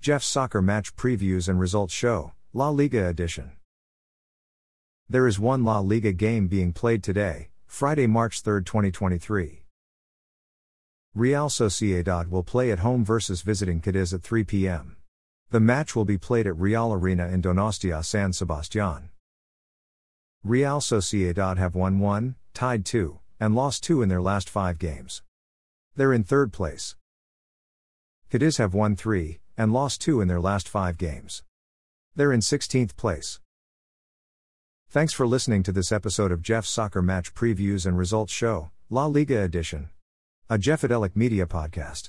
Jeff's soccer match previews and results show, La Liga edition. There is one La Liga game being played today, Friday, March 3, 2023. Real Sociedad will play at home versus visiting Cadiz at 3 p.m. The match will be played at Reale Arena in Donostia San Sebastian. Real Sociedad have won 1, tied 2, and lost 2 in their last 5 games. They're in third place. Cadiz have won 3, and lost 2 in their last 5 games. They're in 16th place. Thanks for listening to this episode of Jeff's Soccer Match Previews and Results Show, La Liga Edition. A Jeffadelic Media Podcast.